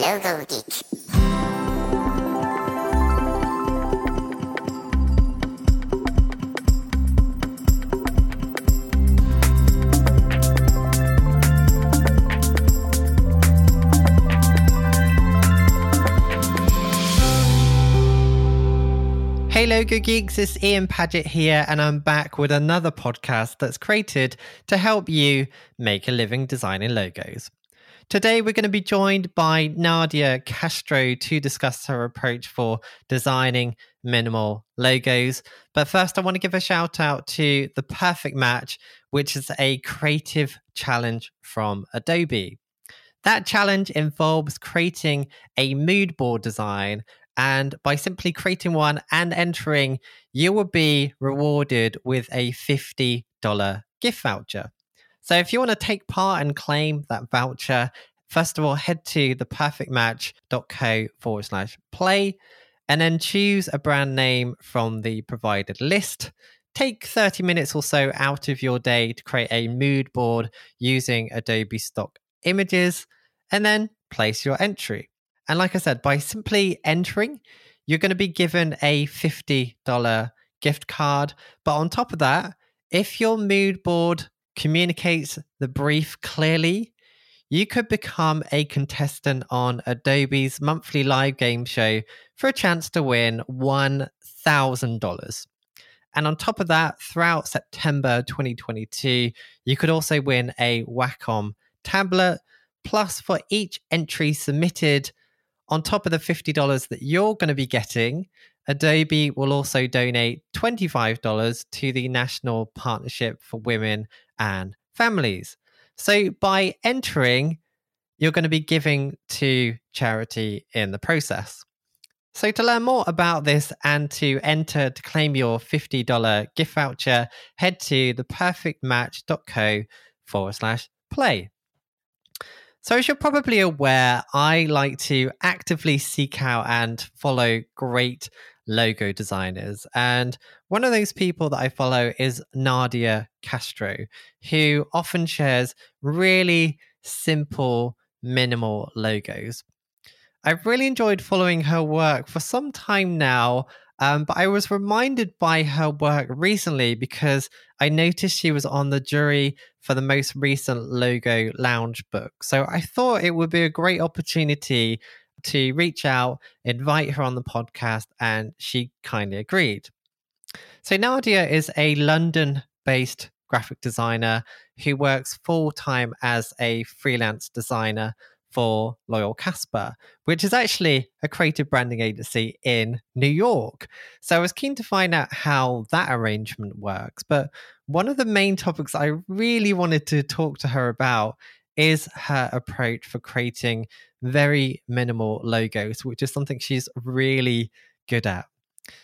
Logo Geek. Hey Logo Geeks, it's Ian Paget here, and I'm back with another podcast that's created to help you make a living designing logos. Today, we're going to be joined by Nadia Castro to discuss her approach for designing minimal logos. But first, I want to give a shout out to The Perfect Match, which is a creative challenge from Adobe. That challenge involves creating a mood board design and by simply creating one and entering, you will be rewarded with a $50 gift voucher. So if you want to take part and claim that voucher, first of all, head to theperfectmatch.co forward slash play and then choose a brand name from the provided list. Take 30 minutes or so out of your day to create a mood board using Adobe stock images and then place your entry. And like I said, by simply entering, you're going to be given a $50 gift card. But on top of that, if your mood board communicates the brief clearly, you could become a contestant on Adobe's monthly live game show for a chance to win $1,000. And on top of that, throughout September 2022, you could also win a Wacom tablet. Plus, for each entry submitted, on top of the $50 that you're going to be getting, Adobe will also donate $25 to the National Partnership for Women and Families. So by entering, you're going to be giving to charity in the process. So to learn more about this and to enter to claim your $50 gift voucher, head to theperfectmatch.co forward slash play. So, as you're probably aware, I like to actively seek out and follow great logo designers. And one of those people that I follow is Nadia Castro, who often shares really simple, minimal logos. I've really enjoyed following her work for some time now. Um, but I was reminded by her work recently because I noticed she was on the jury for the most recent Logo Lounge book. So I thought it would be a great opportunity to reach out, invite her on the podcast, and she kindly agreed. So Nadia is a London based graphic designer who works full time as a freelance designer for Loyal Kaspar, which is actually a creative branding agency in New York. So I was keen to find out how that arrangement works. But one of the main topics I really wanted to talk to her about is her approach for creating very minimal logos, which is something she's really good at.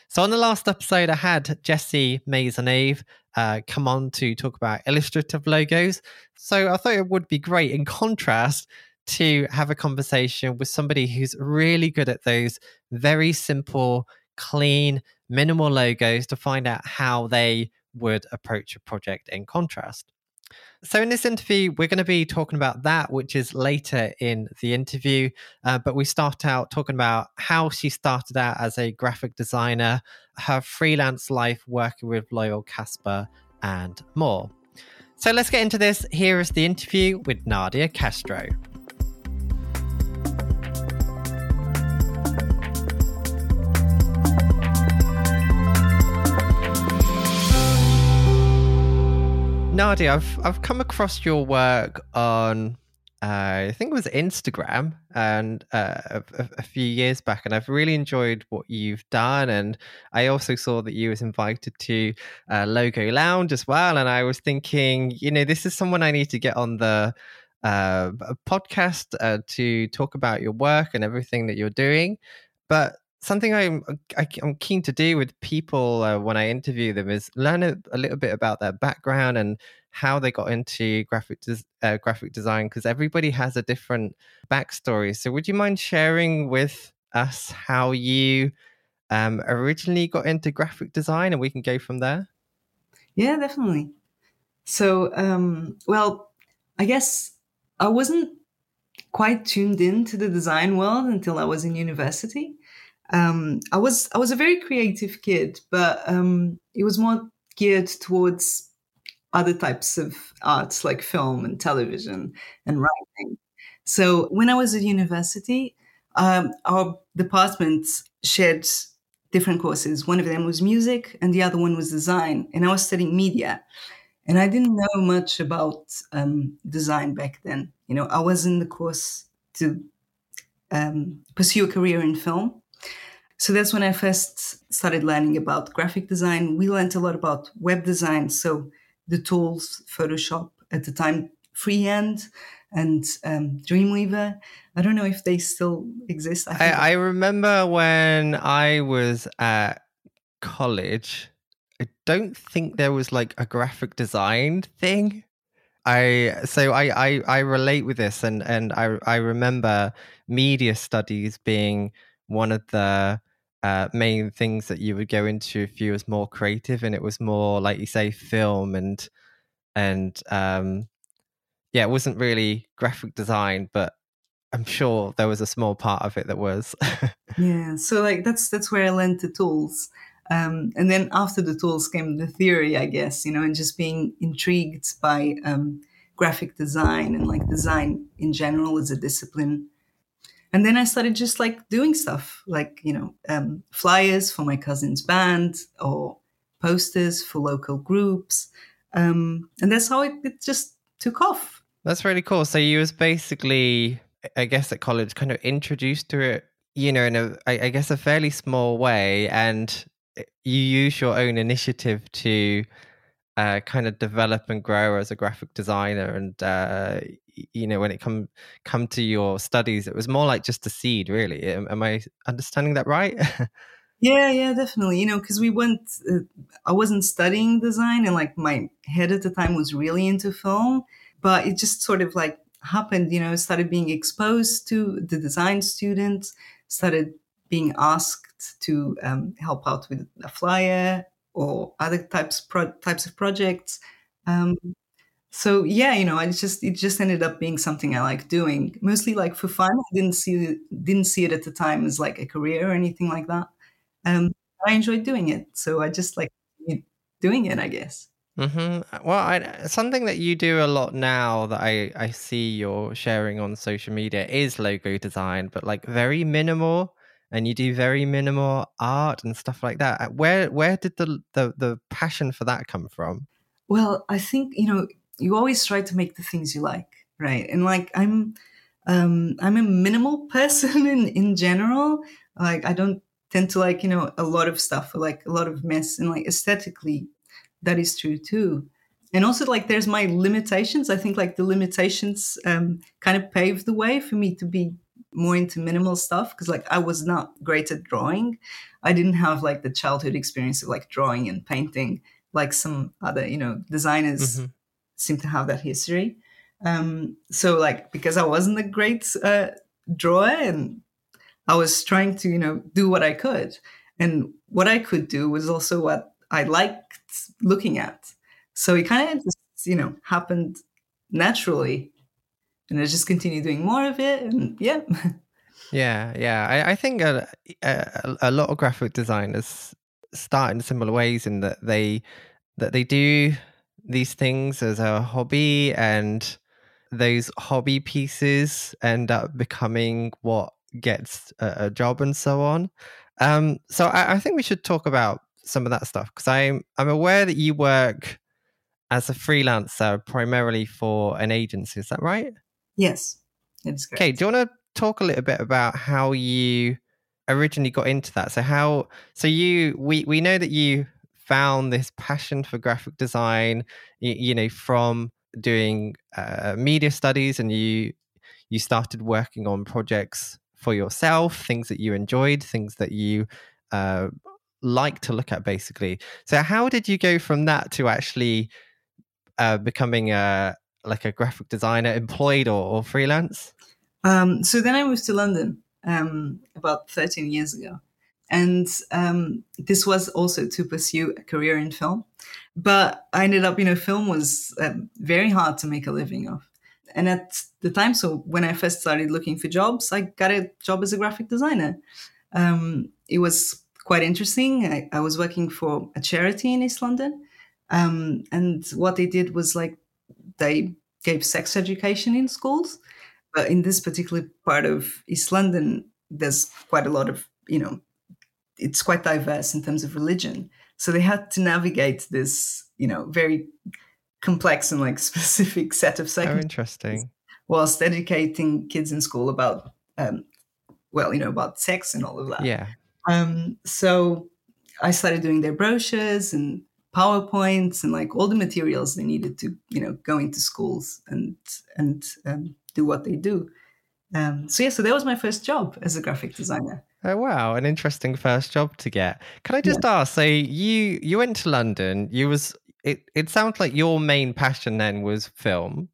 So, on the last episode, I had Jesse Maisonneuve uh, come on to talk about illustrative logos. So, I thought it would be great in contrast to have a conversation with somebody who's really good at those very simple, clean, minimal logos to find out how they would approach a project in contrast. So, in this interview, we're going to be talking about that, which is later in the interview. Uh, but we start out talking about how she started out as a graphic designer, her freelance life working with Loyal Kaspar, and more. So, let's get into this. Here is the interview with Nadia Castro. Nadia, I've I've come across your work on uh, I think it was Instagram and uh, a, a, few years back, and I've really enjoyed what you've done. And I also saw that you was invited to uh, Logo Lounge as well. And I was thinking, you know, this is someone I need to get on the uh, podcast uh, to talk about your work and everything that you're doing. But something I'm I, am i am keen to do with people uh, when I interview them is learn a, a, little bit about their background and how they got into graphic des- uh, graphic design because everybody has a different backstory. So, would you mind sharing with us how you um, originally got into graphic design, and we can go from there? Yeah, definitely. So, um, well, I guess I wasn't quite tuned in to the design world until I was in university. Um, I was I was a very creative kid, but um, it was more geared towards other types of arts like film and television and writing. So when I was at university, um, our department shared different courses. One of them was music, and the other one was design. And I was studying media, and I didn't know much about um, design back then. You know, I was in the course to um, pursue a career in film. So that's when I first started learning about graphic design. We learned a lot about web design. So the tools, Photoshop at the time, freehand and um, Dreamweaver. I don't know if they still exist. I, I, I remember when I was at college, I don't think there was like a graphic design thing. I so I, I I relate with this and and I I remember media studies being one of the uh, main things that you would go into if you was more creative and it was more like you say film and and um yeah it wasn't really graphic design but i'm sure there was a small part of it that was. Yeah so like that's that's where i learned the tools. Um, and then after the tools came the theory i guess you know and just being intrigued by um, graphic design and like design in general as a discipline and then I started just like doing stuff like, you know, um, flyers for my cousin's band or posters for local groups. Um, and that's how it, it just took off. That's really cool. So you was basically, I guess, at college, kind of introduced to it, you know, in a, I, I guess, a fairly small way, and you use your own initiative to uh, kind of develop and grow as a graphic designer. And uh, you know when it come come to your studies it was more like just a seed really. Am, am i understanding that right? Yeah yeah definitely. You know because we went uh, i wasn't studying design and like my head at the time was really into film but it just sort of like happened you know started being exposed to the design students started being asked to um, help out with a flyer or other types pro- types of projects. Um, so yeah, you know, I just it just ended up being something I like doing, mostly like for fun. I didn't see didn't see it at the time as like a career or anything like that. Um, I enjoyed doing it, so I just like doing it, I guess. Mm-hmm. Well, I, something that you do a lot now that I, I see you're sharing on social media is logo design, but like very minimal and you do very minimal art and stuff like that. Uh, where where did the the, the passion for that come from? Well, I think you know you always try to make the things you like, right? And like I'm um, I'm a minimal person in in general. Like I don't tend to like you know a lot of stuff, like a lot of mess, and like aesthetically, that is true too. And also, like, there's my limitations. I think, like, the limitations um, kind of paved the way for me to be more into minimal stuff because like I was not great at drawing. I didn't have like the childhood experience of like drawing and painting like some other, you know, designers mm-hmm. seem to have that history. Um, so like because I wasn't a great uh, drawer and I was trying to, you know, do what I could. And what I could do was also what I liked looking at. So it kind of just, you know, happened naturally and I just continue doing more of it. And yeah. Yeah, yeah. I, I think a, a, a lot of graphic designers start in similar ways in that they that they do these things as a hobby and those hobby pieces end up becoming what gets a, a job and so on. Um, so I, I, think we should talk about some of that stuff because I'm I'm aware that you work as a freelancer primarily for an agency. Is that right? Yes, it's. Okay, do you want to talk a little bit about how you originally got into that? So how so you we we know that you found this passion for graphic design, you, you know, from doing uh, media studies, and you you started working on projects for yourself, things that you enjoyed, things that you uh, like to look at, basically. So how did you go from that to actually uh, becoming a like a graphic designer, employed or, or freelance? Um, so then I moved to London um, about 13 years ago. And um, this was also to pursue a career in film. But I ended up, you know, film was um, very hard to make a living of. and at the time, so when I first started looking for jobs, I got a job as a graphic designer. Um, it was quite interesting. I, I, was working for a charity in East London, um, and what they did was like they gave sex education in schools. But in this particular part of East London, there's quite a lot of you know, it's quite diverse in terms of religion. So they had to navigate this, you know, very complex and like specific set of circumstances. Oh, interesting. Whilst educating kids in school about, um, well, you know, about sex and all of that. Yeah. Um, so I started doing their brochures and PowerPoints and like all the materials they needed to, you know, go into schools and and um, do what they do. Um, so yeah, so that was my first job as a graphic designer. Oh wow, an interesting first job to get. Can I just yeah. ask? So you you went to London. You was it. It sounds like your main passion then was film.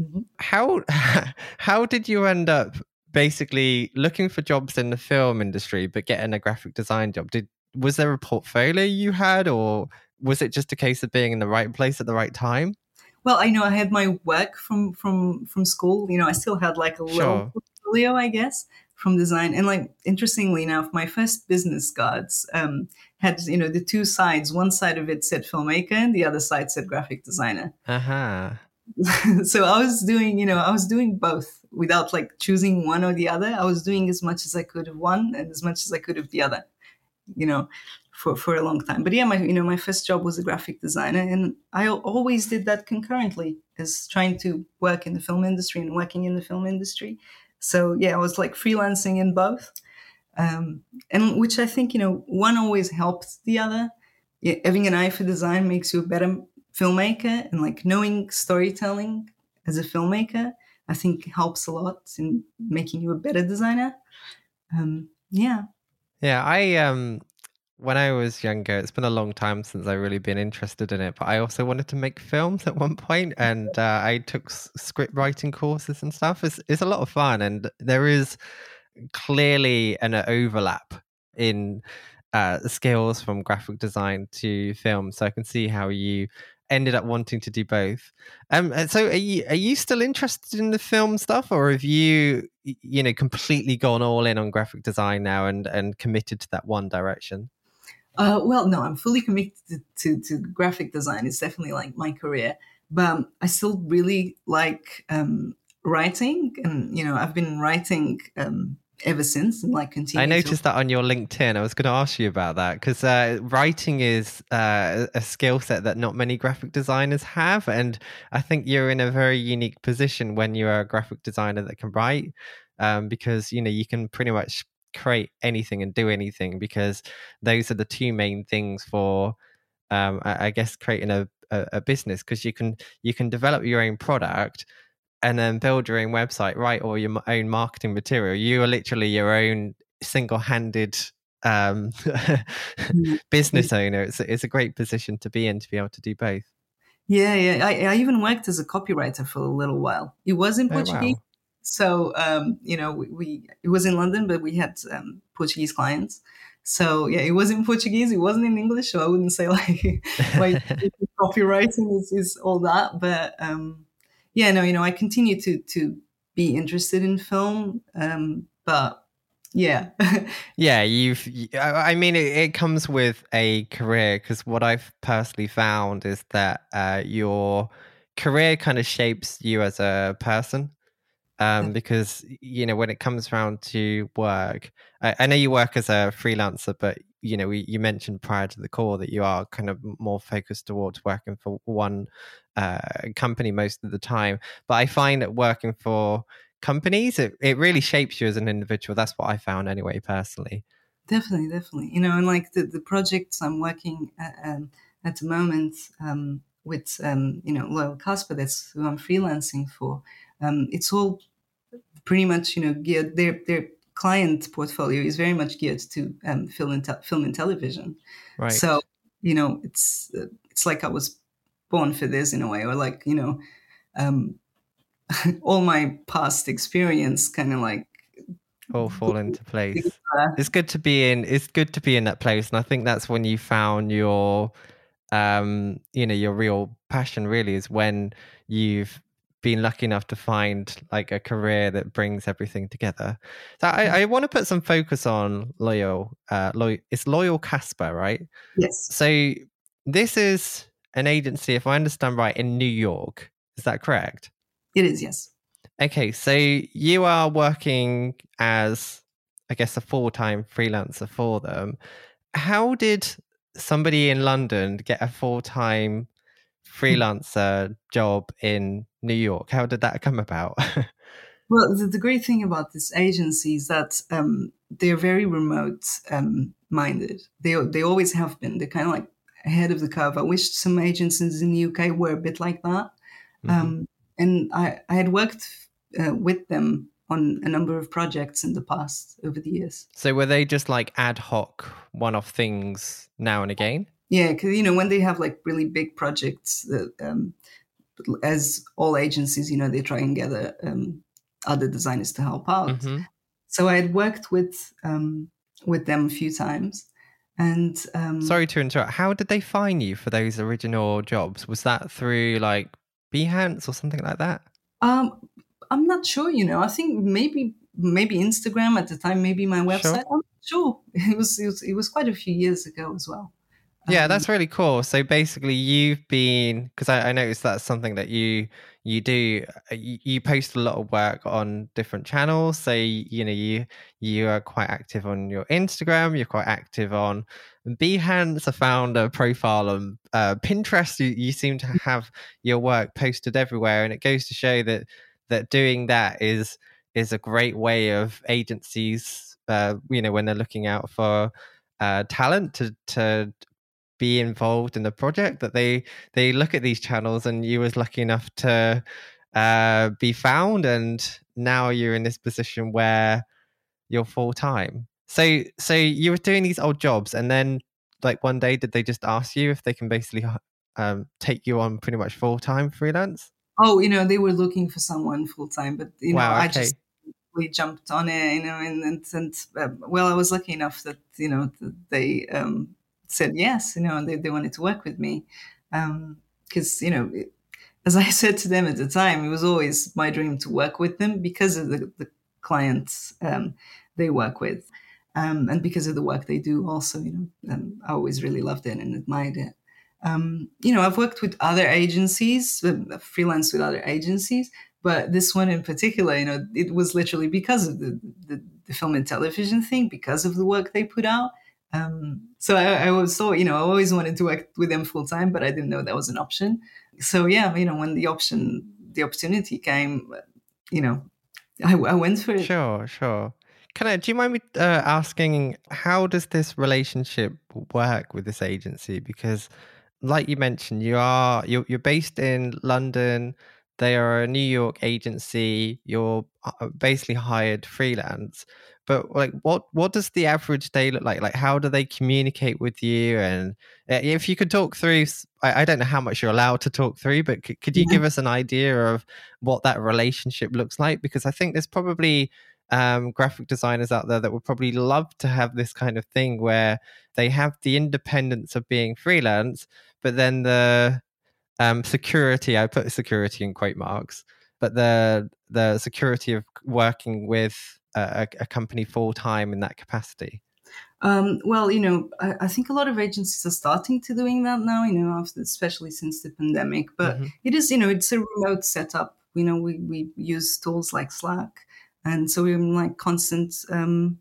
Mm-hmm. How how did you end up basically looking for jobs in the film industry, but getting a graphic design job? Did was there a portfolio you had, or was it just a case of being in the right place at the right time? Well, I know I had my work from from from school. You know, I still had like a sure. little portfolio, I guess from design. And like interestingly enough, my first business cards um, had you know the two sides. One side of it said filmmaker, and the other side said graphic designer. Uh-huh. so I was doing, you know, I was doing both without like choosing one or the other. I was doing as much as I could of one and as much as I could of the other, you know, for, for a long time. But yeah, my, you know, my first job was a graphic designer and I always did that concurrently as trying to work in the film industry and working in the film industry. So yeah, I was like freelancing in both, um, and which I think you know one always helps the other. Yeah, having an eye for design makes you a better filmmaker, and like knowing storytelling as a filmmaker, I think helps a lot in making you a better designer. Um, yeah. Yeah, I um when I was younger, it's been a long time since I've really been interested in it, but I also wanted to make films at one point and uh, I took script writing courses and stuff. It's, it's a lot of fun and there is clearly an overlap in uh, skills from graphic design to film. So I can see how you ended up wanting to do both. Um, uh, so are you are you still interested in the film stuff, or have you you know completely gone all in on graphic design now and and committed to that one direction? Uh, well, no, I'm fully committed to, to, to, graphic design. It's definitely like my career, but um, I still really like um, writing, and you know, I've been writing um, ever since, and like continue. I noticed to... that on your LinkedIn. I was going to ask you about that because uh, writing is uh, a skill set that not many graphic designers have, and I think you're in a very unique position when you're a graphic designer that can write. Um, because you know you can pretty much create anything and do anything because those are the two main things for um, I, I, guess creating a, a, a business because you can you can develop your own product and then build your own website right or your own marketing material. You are literally your own single-handed um, mm. business owner. It's, it's a great position to be in to be able to do both. Yeah yeah. I, I even worked as a copywriter for a little while. It was in portuguese oh, wow. So um, you know, we, we, it was in London, but we had um, Portuguese clients. So yeah, it was in Portuguese. It wasn't in English, so I wouldn't say like like copywriting is, is all that. But um, yeah, no, you know, I continue to to be interested in film, um, but yeah yeah you've i mean it, it comes with a career because what i've personally found is that uh, your career kind of shapes you as a person um, because you know when it comes around to work, I, I, know you work as a freelancer, but you know we, you mentioned prior to the call that you are kind of more focused towards working for one uh, company most of the time. But I find that working for companies, it, it really shapes you as an individual. That's what I found anyway, personally. Definitely, definitely. You know, and like the, the projects I'm working at, um, at the moment um, with, um, you know, Loyal Kaspar, that's who I'm freelancing for um, it's all pretty much you know geared their their client portfolio is very much geared to um, film and te- film and television. Right. So you know it's uh, it's like I was born for this in a way, or like you know um, all my past experience kind of like all fall into place. It's good to be in. It's good to be in that place, and I think that's when you found your, um, you know, your real passion. Really, is when you've been lucky enough to find like a career that brings everything together. So I, I want to put some focus on loyal. Uh, loyal. It's loyal Kaspar, right? Yes. So this is an agency, if I understand right, in New York. Is that correct? It is. Yes. Okay, so you are working as, I guess, a full time freelancer for them. How did somebody in London get a full time freelancer job in New York? How did that come about? well, the, the, great thing about this agency is that um, they're very remote um, minded. They they always have been. They're kind of like ahead of the curve. I wish some agencies in the UK were a bit like that. Mm-hmm. Um, and I, I had worked uh, with them on a number of projects in the past over the years. So were they just like ad hoc one-off things now and again? Yeah, because you know when they have like really big projects, that, um, as all agencies, you know they try and gather um, other designers to help out. Mm-hmm. So I had worked with um, with them a few times, and um, sorry to interrupt. How did they find you for those original jobs? Was that through like Behance or something like that? Um, I'm not sure. You know, I think maybe maybe Instagram at the time, maybe my website. Sure. I'm sure it was, it was it was quite a few years ago as well. Yeah, um, that's really cool. So basically, you've been because I, I, noticed that's something that you you do. Uh, you, you, post a lot of work on different channels. So you know you you are quite active on your Instagram. You're quite active on Behance. I found a profile on uh, Pinterest. You, you seem to have your work posted everywhere, and it goes to show that that doing that is is a great way of agencies. Uh, you know when they're looking out for uh, talent to to be involved in the project that they they look at these channels and you was lucky enough to uh, be found and now you're in this position where you're full time so so you were doing these old jobs and then like one day did they just ask you if they can basically um, take you on pretty much full time freelance oh you know they were looking for someone full time but you know wow, okay. i just we jumped on it you know and and, and uh, well i was lucky enough that you know they um said yes, you know, and they, they wanted to work with me. Because, um, you know, it, as I said to them at the time, it was always my dream to work with them because of the, the clients um, they work with. Um, and because of the work they do also, you know, um, I always really loved it and admired it. Um, you know, I've worked with other agencies, uh, freelance with other agencies, but this one in particular, you know, it was literally because of the, the, the film and television thing, because of the work they put out. Um, so I, I, was so you know I always wanted to work with them full time, but I didn't know that was an option. So yeah, you know when the option, the opportunity came, you know, I, I went for it. Sure, sure. Can I? Do you mind me uh, asking how does this relationship work with this agency? Because, like you mentioned, you are you're, you're based in London. They are a New York agency. You're uh, basically hired freelance but like what what does the average day look like like how do they communicate with you and uh, if you could talk through I, I, don't know how much you're allowed to talk through but could, could you yeah. give us an idea of what that relationship looks like because i think there's probably um, graphic designers out there that would probably love to have this kind of thing where they have the independence of being freelance but then the um, security i put security in quote marks but the the security of working with a, a company full time in that capacity? Um, well, you know, I, I, think a lot of agencies are starting to doing that now. You know, after, especially since the pandemic. But mm-hmm. it is, you know, it's a remote setup. You know, we we use tools like Slack, and so we're in like constant um,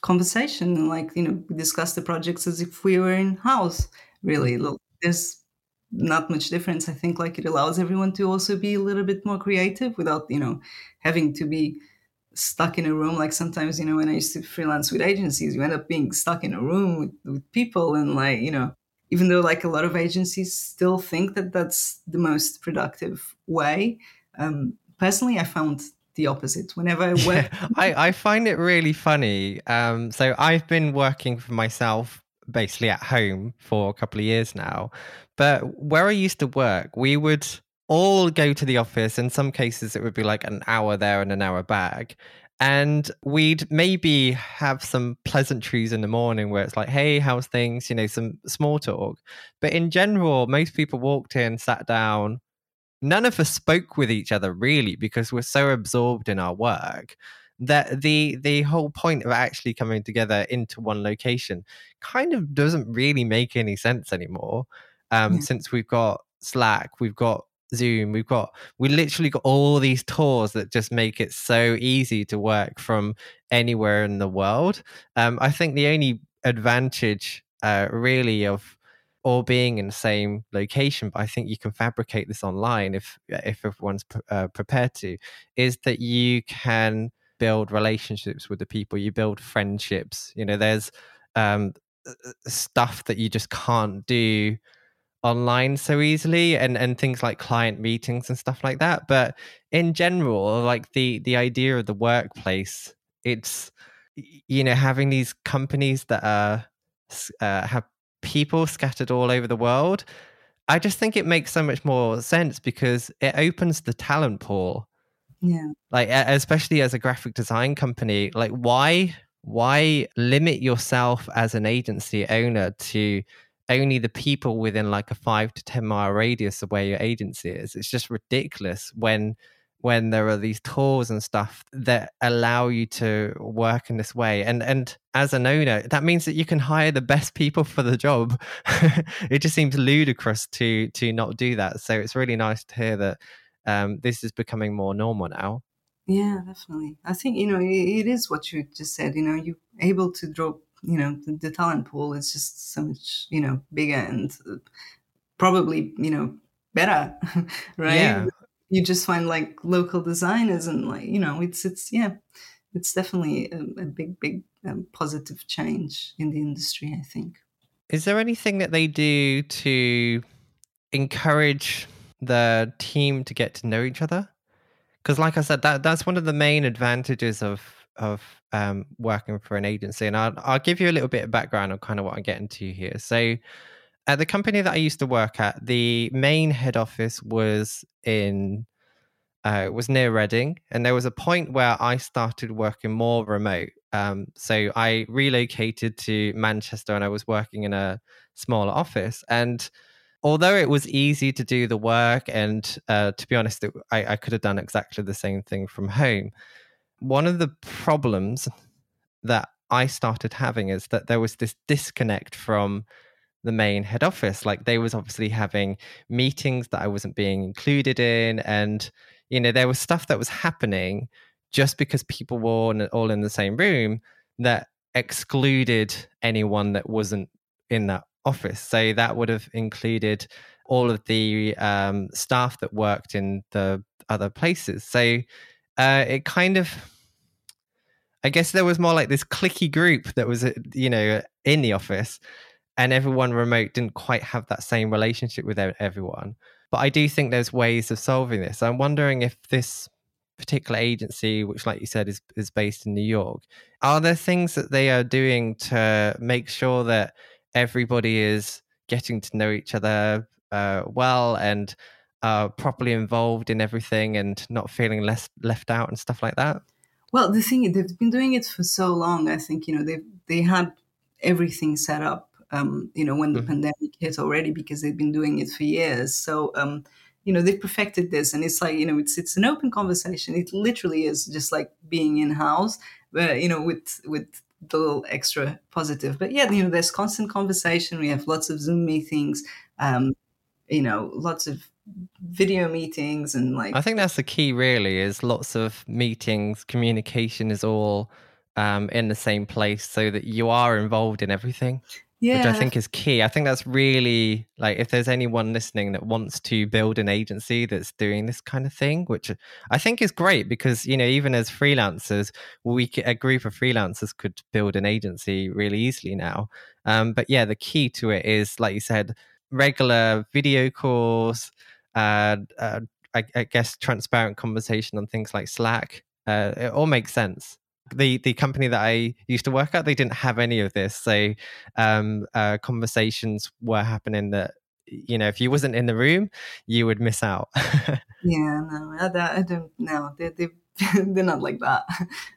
conversation. Like you know, we discuss the projects as if we were in house. Really, mm-hmm. there's not much difference. I think like it allows everyone to also be a little bit more creative without you know having to be stuck in a room. Like sometimes, you know, when I used to freelance with agencies, you end up being stuck in a room with, with people. And like, you know, even though like a lot of agencies still think that that's the most productive way, um, personally, I found the opposite. Whenever I work, yeah, I, I find it really funny. Um, so I've been working for myself basically at home for a couple of years now. But where I used to work, we would all go to the office. In some cases, it would be like an hour there and an hour back. And we'd maybe have some pleasantries in the morning where it's like, hey, how's things? You know, some small talk. But in general, most people walked in, sat down, none of us spoke with each other really because we're so absorbed in our work that the the whole point of actually coming together into one location kind of doesn't really make any sense anymore um, yeah. since we've got slack we've got zoom we've got we literally got all these tools that just make it so easy to work from anywhere in the world um, i think the only advantage uh, really of all being in the same location but i think you can fabricate this online if if everyone's uh, prepared to is that you can build relationships with the people you build friendships you know there's um, stuff that you just can't do online so easily and and things like client meetings and stuff like that but in general like the the idea of the workplace it's you know having these companies that are uh, have people scattered all over the world. I just think it makes so much more sense because it opens the talent pool. Yeah. Like especially as a graphic design company like why why limit yourself as an agency owner to only the people within like a five to ten mile radius of where your agency is? It's just ridiculous when when there are these tools and stuff that allow you to work in this way and and as an owner that means that you can hire the best people for the job it just seems ludicrous to to not do that so it's really nice to hear that um, this is becoming more normal now. Yeah, definitely. I think you know it is what you just said. You know, you're able to draw. You know, the, the talent pool is just so much you know bigger and uh, probably you know better, right? Yeah. You just find like local designers and like you know it's it's yeah, it's definitely a, a big big um, positive change in the industry. I think. Is there anything that they do to encourage the team to get to know each other because like i said that that's one of the main advantages of of um, working for an agency and I'll, I'll give you a little bit of background on kind of what i'm getting to here so at the company that i used to work at the main head office was in uh, was near reading and there was a point where i started working more remote um, so i relocated to manchester and i was working in a smaller office and although it was easy to do the work, and uh, to be honest, it, I, I could have done exactly the same thing from home. One of the problems that I started having is that there was this disconnect from the main head office. Like they was obviously having meetings that I wasn't being included in, and you know there was stuff that was happening just because people were all in the same room that excluded anyone that wasn't in that office. So that would have included all of the um, staff that worked in the other places. So uh, it kind of, I guess there was more like this cliquey group that was, uh, you know, in the office, and everyone remote didn't quite have that same relationship with everyone. But I do think there's ways of solving this. I'm wondering if this particular agency, which, like you said, is is based in New York, are there things that they are doing to make sure that everybody is getting to know each other uh, well and uh, properly involved in everything and not feeling less left out and stuff like that? Well, the thing they've been doing it for so long. I think you know they they had everything set up. Um, you know when the mm-hmm. pandemic hit already because they've been doing it for years. So um, you know they've perfected this, and it's like you know it's it's an open conversation. It literally is just like being in house, uh, you know, with with the little extra positive. But yeah, you know, there's constant conversation. We have lots of Zoom meetings, um, you know, lots of video meetings and like I think that's the key really is lots of meetings, communication is all um, in the same place so that you are involved in everything yeah. which I think is key. I think that's really like if there's anyone listening that wants to build an agency that's doing this kind of thing, which I think is great because you know even as freelancers, we a group of freelancers could build an agency really easily now. Um, but yeah, the key to it is like you said, regular video calls. Uh, uh, I, I guess transparent conversation on things like Slack. Uh, it all makes sense the the company that I used to work at, they didn't have any of this. So um, uh, conversations were happening that you know if you wasn't in the room, you would miss out. yeah, no, I, I don't. No, they they they're not like that.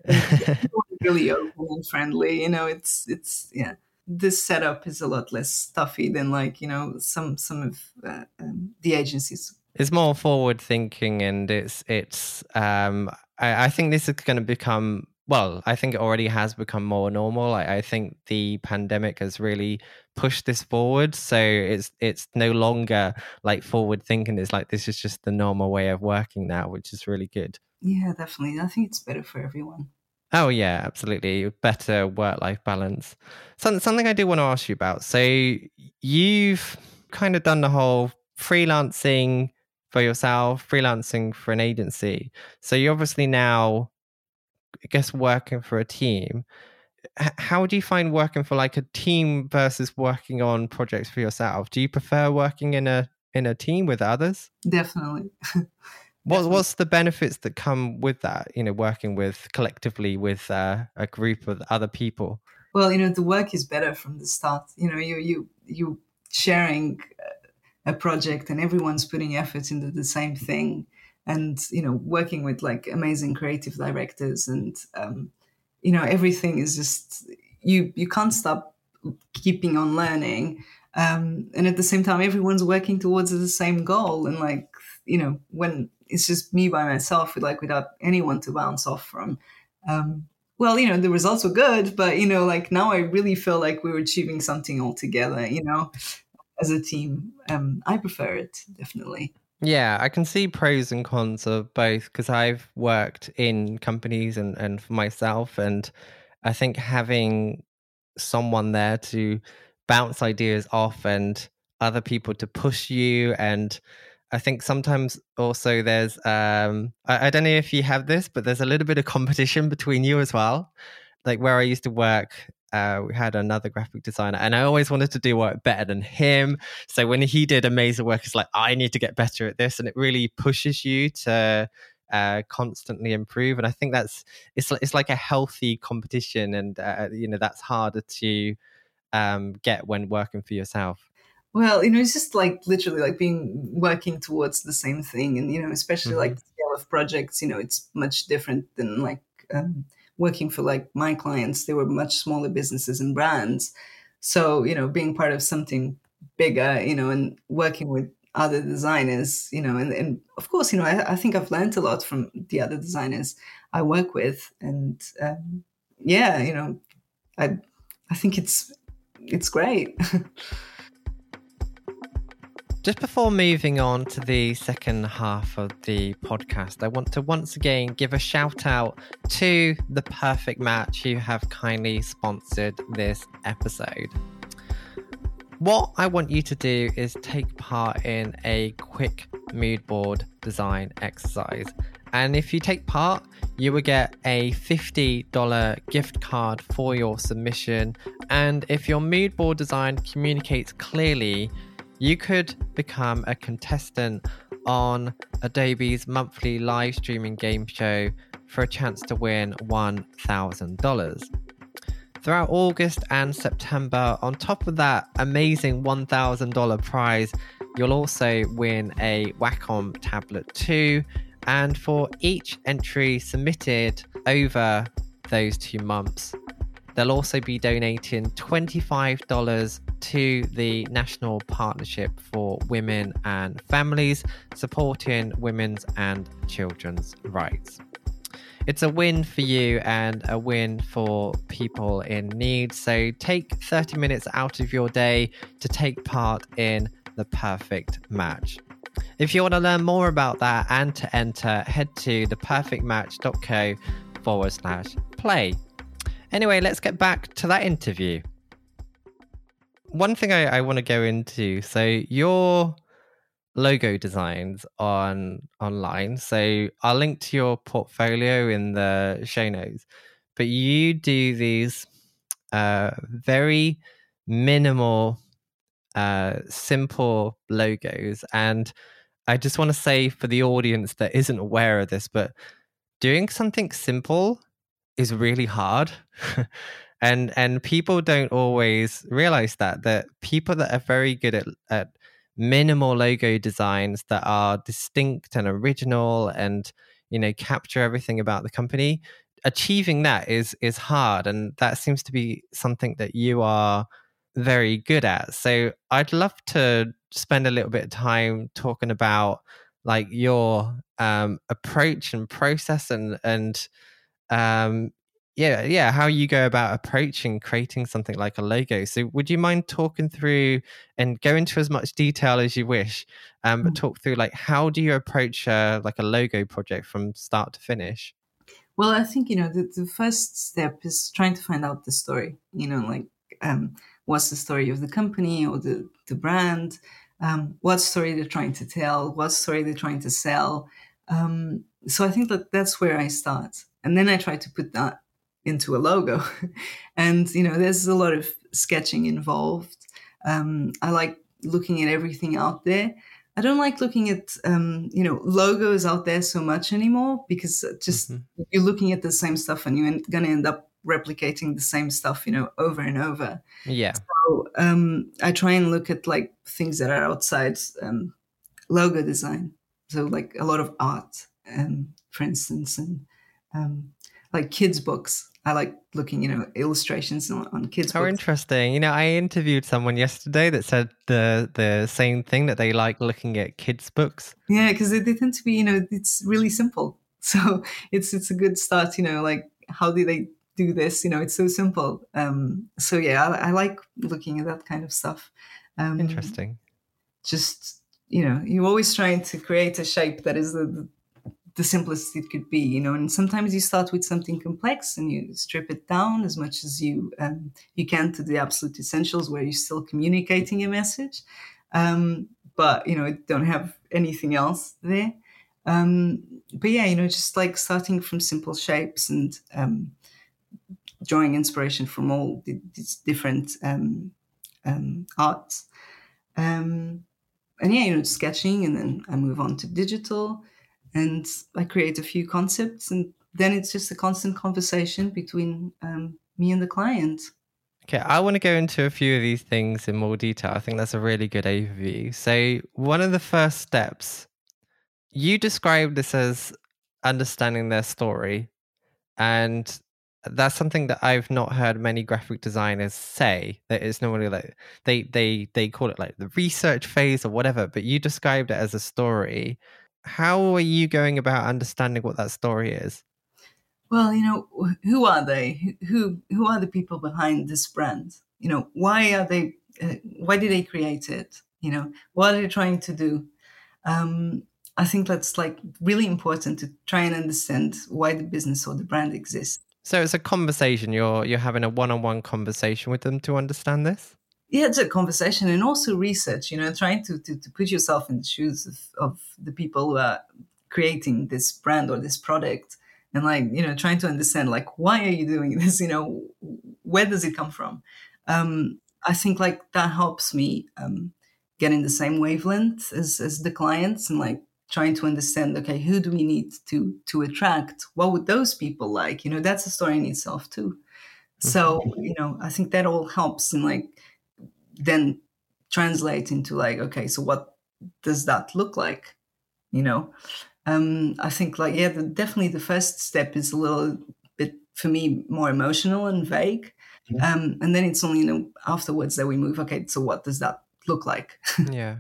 really open and friendly. You know, it's it's yeah. This setup is a lot less stuffy than like you know some some of uh, um, the agencies it's more forward thinking and it's it's um I, I think this is going to become well i think it already has become more normal I, I think the pandemic has really pushed this forward so it's it's no longer like forward thinking it's like this is just the normal way of working now which is really good yeah definitely i think it's better for everyone Oh yeah, absolutely. Better work-life balance. Something something I do want to ask you about. So you've kind of done the whole freelancing for yourself, freelancing for an agency. So you're obviously now, I guess, working for a team. How do you find working for like a team versus working on projects for yourself? Do you prefer working in a in a team with others? Definitely. What, what's the benefits that come with that? You know, working with collectively with uh, a group of other people. Well, you know, the work is better from the start. You know, you you you sharing a project and everyone's putting effort into the same thing, and you know, working with like amazing creative directors and um, you know, everything is just you you can't stop keeping on learning. Um, and at the same time, everyone's working towards the same goal. And like, you know, when it's just me by myself with like without anyone to bounce off from um, well you know the results were good but you know like now i really feel like we were achieving something all together you know as a team um, i prefer it definitely yeah i can see pros and cons of both because i've worked in companies and, and for myself and i think having someone there to bounce ideas off and other people to push you and I think sometimes also there's um I, I, don't know if you have this, but there's a little bit of competition between you as well. Like where I used to work, uh, we had another graphic designer, and I always wanted to do work better than him. So when he did amazing work, it's like I need to get better at this, and it really pushes you to uh, constantly improve. And I think that's it's it's like a healthy competition, and uh, you know that's harder to um, get when working for yourself. Well, you know, it's just like literally like being working towards the same thing, and you know, especially mm-hmm. like the scale of projects. You know, it's much different than like um, working for like my clients. They were much smaller businesses and brands, so you know, being part of something bigger, you know, and working with other designers, you know, and, and of course, you know, I, I think I've learned a lot from the other designers I work with, and um, yeah, you know, I I think it's it's great. Just before moving on to the second half of the podcast, I want to once again give a shout out to The Perfect Match, who have kindly sponsored this episode. What I want you to do is take part in a quick mood board design exercise. And if you take part, you will get a $50 gift card for your submission. And if your mood board design communicates clearly, you could become a contestant on Adobe's monthly live streaming game show for a chance to win $1,000. Throughout August and September, on top of that amazing $1,000 prize, you'll also win a Wacom Tablet 2. And for each entry submitted over those two months, they'll also be donating $25 to the National Partnership for Women and Families, supporting women's and children's rights. It's a win for you and a win for people in need. So take 30 minutes out of your day to take part in the perfect match. If you want to learn more about that and to enter, head to theperfectmatch.co forward slash play. Anyway, let's get back to that interview. One thing I, I want to go into so your logo designs on online so i'll link to your portfolio in the show notes but you do these uh, very minimal uh, simple logos and i just want to say for the audience that isn't aware of this but doing something simple is really hard. And and people don't always realize that that people that are very good at, at minimal logo designs that are distinct and original and you know capture everything about the company achieving that is is hard. And that seems to be something that you are very good at. So i'd love to spend a little bit of time talking about like your um, approach and process and and um, yeah yeah how you go about approaching creating something like a logo so would you mind talking through and go into as much detail as you wish um, but mm. talk through like how do you approach uh, like a logo project from start to finish? Well i think you know the, the first step is trying to find out the story you know like um, what's the story of the company or the, the brand um, what story they're trying to tell what story they're trying to sell um, so i think that that's where i start and then i try to put that into a logo. and, you know, there's a lot of sketching involved. Um, I like looking at everything out there. I don't like looking at, um, you know, logos out there so much anymore because just mm-hmm. you're looking at the same stuff and you're going to end up replicating the same stuff, you know, over and over. Yeah. So um, I try and look at like things that are outside um, logo design. So like a lot of art, um, for instance, and um, like kids' books. I like looking, you know, illustrations on, on kids. How books. interesting! You know, I interviewed someone yesterday that said the the same thing that they like looking at kids' books. Yeah, because they, they tend to be, you know, it's really simple. So it's it's a good start. You know, like how do they do this? You know, it's so simple. Um, so yeah, I, I like looking at that kind of stuff. Um, interesting. Just you know, you're always trying to create a shape that is the, the simplest it could be, you know. And sometimes you start with something complex and you strip it down as much as you um, you can to the absolute essentials, where you're still communicating a message, um, but you know don't have anything else there. Um, but yeah, you know, just like starting from simple shapes and um, drawing inspiration from all these different um, um, arts. and yeah, you know, sketching, and then I move on to digital and I create a few concepts, and then it's just a constant conversation between um, me and the client. Okay, I want to go into a few of these things in more detail. I think that's a really good overview. So, one of the first steps, you described this as understanding their story. And that's something that I've not heard many graphic designers say. That it's normally like they they they call it like the research phase or whatever, but you described it as a story how are you going about understanding what that story is? Well, you know, who are they? Who who are the people behind this brand? You know, why are they? Uh, why did they create it? You know, what are they trying to do? Um, I think that's like really important to try and understand why the business or the brand exists. So it's a conversation. You're you're having a one-on-one conversation with them to understand this yeah, it's a conversation and also research, you know, trying to, to, to put yourself in the shoes of, of the people who are creating this brand or this product and like, you know, trying to understand like, why are you doing this? You know, where does it come from? Um, I think like that helps me um, get in the same wavelength as, as the clients and like trying to understand, okay, who do we need to, to attract? What would those people like? You know, that's a story in itself too. So, mm-hmm. you know, I think that all helps in like then translate into like okay so what does that look like you know? Um i think like yeah the, definitely the first step is a little bit for me more emotional and vague. Mm-hmm. um and then it's only you know afterwards that we move okay so what does that look like? Yeah.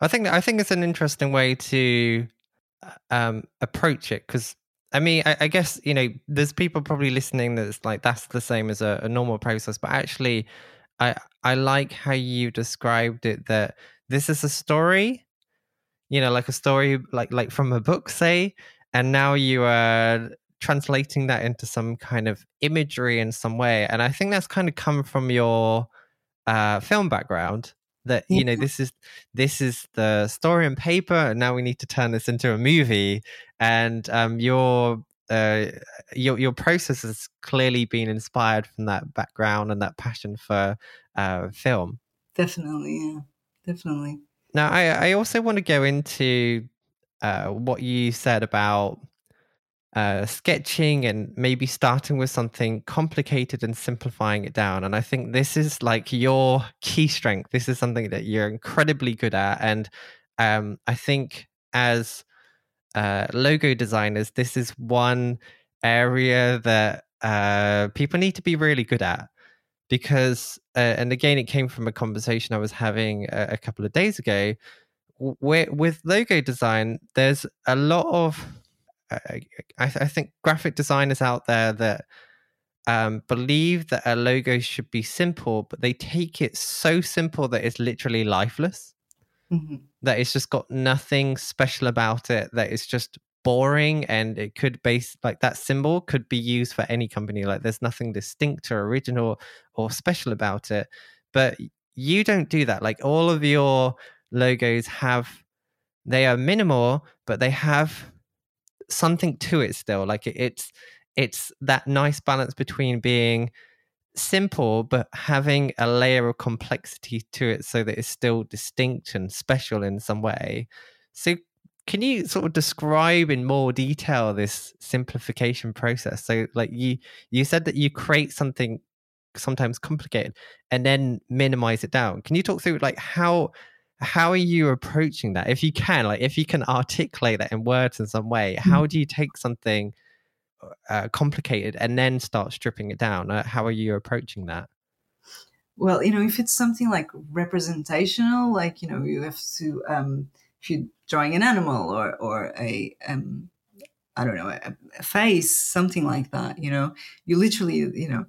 I think i think it's an interesting way to uh, um approach it because I mean, I, I, guess you know, there's people probably listening that's like that's the same as a, a normal process, but actually, I I like how you described it that this is a story, you know, like a story like like from a book, say, and now you are translating that into some kind of imagery in some way. And I think that's kind of come from your uh, film background that you know this is this is the story on paper and now we need to turn this into a movie and um, your uh, your your process has clearly been inspired from that background and that passion for uh, film. Definitely, yeah, definitely. Now, I I also want to go into uh, what you said about uh, sketching and maybe starting with something complicated and simplifying it down. And I think this is like your key strength. This is something that you're incredibly good at, and um, I think as uh, logo designers, this is one area that uh, people need to be really good at because, uh, and again, it came from a conversation I was having a, a couple of days ago. with, with logo design, there's a lot of, I, I think, graphic designers out there that um, believe that a logo should be simple, but they take it so simple that it's literally lifeless. Mm-hmm. That it's just got nothing special about it. That it's just boring, and it could base like that symbol could be used for any company. Like there's nothing distinct or original or special about it. But you don't do that. Like all of your logos have, they are minimal, but they have something to it still. Like it's it's that nice balance between being simple but having a layer of complexity to it so that it's still distinct and special in some way. So can you sort of describe in more detail this simplification process? So like you you said that you create something sometimes complicated and then minimize it down. Can you talk through like how how are you approaching that? If you can like if you can articulate that in words in some way mm. how do you take something uh, complicated and then start stripping it down? Uh, how are you approaching that? Well, you know, if it's something like representational, like you know, you have to um, if you're drawing an animal or or a um, I don't know a, a face, something like that. You know, you literally you know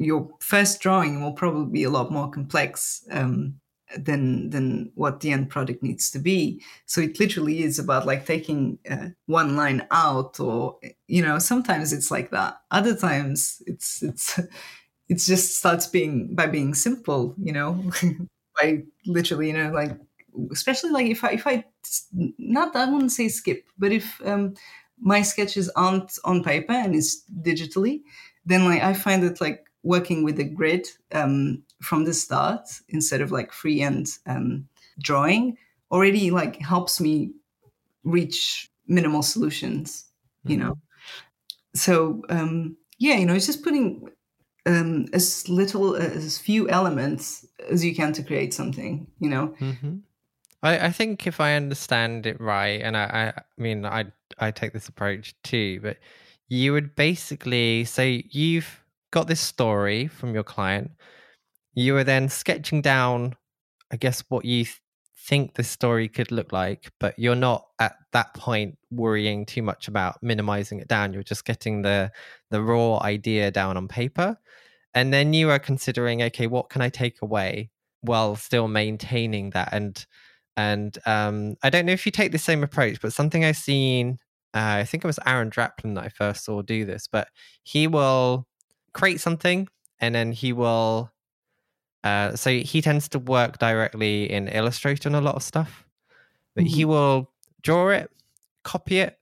your first drawing will probably be a lot more complex um, than than what the end product needs to be. So it literally is about like taking uh, one line out or you know sometimes it's like that. Other times it's it's it just starts being by being simple you know? By literally you know like especially like if i if i not i wouldn't say skip but if um my sketches aren't on paper and it's digitally then like i find it like working with a grid um, from the start instead of like freehand um, drawing already like helps me reach minimal solutions you mm-hmm. know so um, yeah you know it's just putting um, as little as few elements as you can to create something you know mm-hmm. I, I think if i understand it right and I, I mean i i take this approach too but you would basically say you've got this story from your client. You are then sketching down, I guess, what you th- think the story could look like, but you're not at that point worrying too much about minimizing it down. You're just getting the the raw idea down on paper. And then you are considering, okay, what can I take away while still maintaining that? And and um, I don't know if you take the same approach, but something I've seen, uh, I think it was Aaron Draplin that I first saw do this, but he will create something and then he will uh, so he tends to work directly in illustrator on a lot of stuff but mm-hmm. he will draw it copy it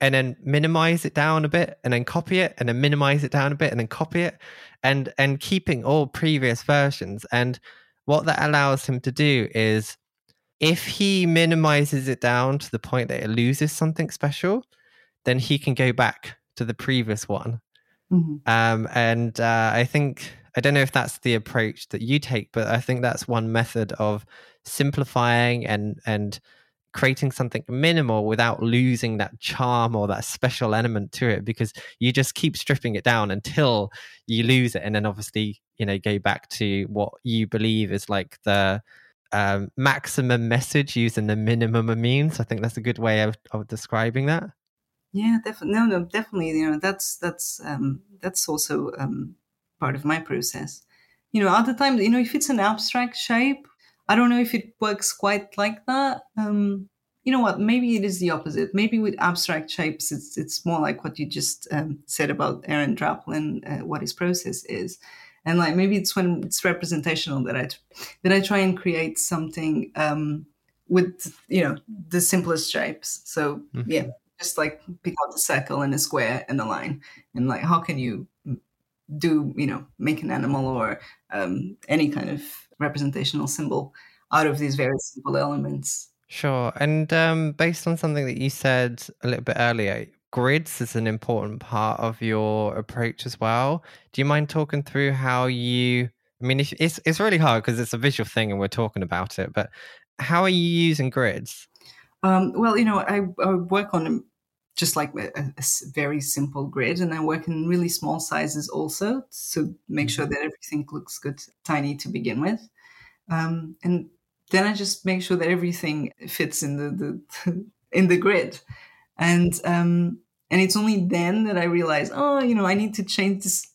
and then minimize it down a bit and then copy it and then minimize it down a bit and then copy it and and keeping all previous versions and what that allows him to do is if he minimizes it down to the point that it loses something special then he can go back to the previous one Mm-hmm. Um, and uh, I think I don't know if that's the approach that you take, but I think that's one method of simplifying and and creating something minimal without losing that charm or that special element to it because you just keep stripping it down until you lose it and then obviously you know go back to what you believe is like the um, maximum message using the minimum of means i think that's a good way of, of describing that yeah, definitely. No, no, definitely. You know, that's that's um, that's also um, part of my process. You know, other times, you know, if it's an abstract shape, I don't know if it works quite like that. Um, you know what? Maybe it is the opposite. Maybe with abstract shapes, it's it's more like what you just um, said about Aaron Draplin, uh, what his process is, and like maybe it's when it's representational that I that I try and create something um, with you know the simplest shapes. So mm-hmm. yeah, just like pick out the circle and the square and the line. And like how can you do you know make an animal or um, any kind of representational symbol out of these very simple elements? Sure. And um, based on something that you said a little bit earlier grids is an important part of your approach as well. Do you mind talking through how you i mean it's it's really hard because it's a visual thing and we're talking about it but how are you using grids um, well, you know, I, I work on just like a, a, very simple grid, and I work in really small sizes also to make sure mm-hmm. that everything looks good, tiny to begin with. Um, and then I just make sure that everything fits in the, the in the grid, and um, and it's only then that I realize, oh, you know, I need to change this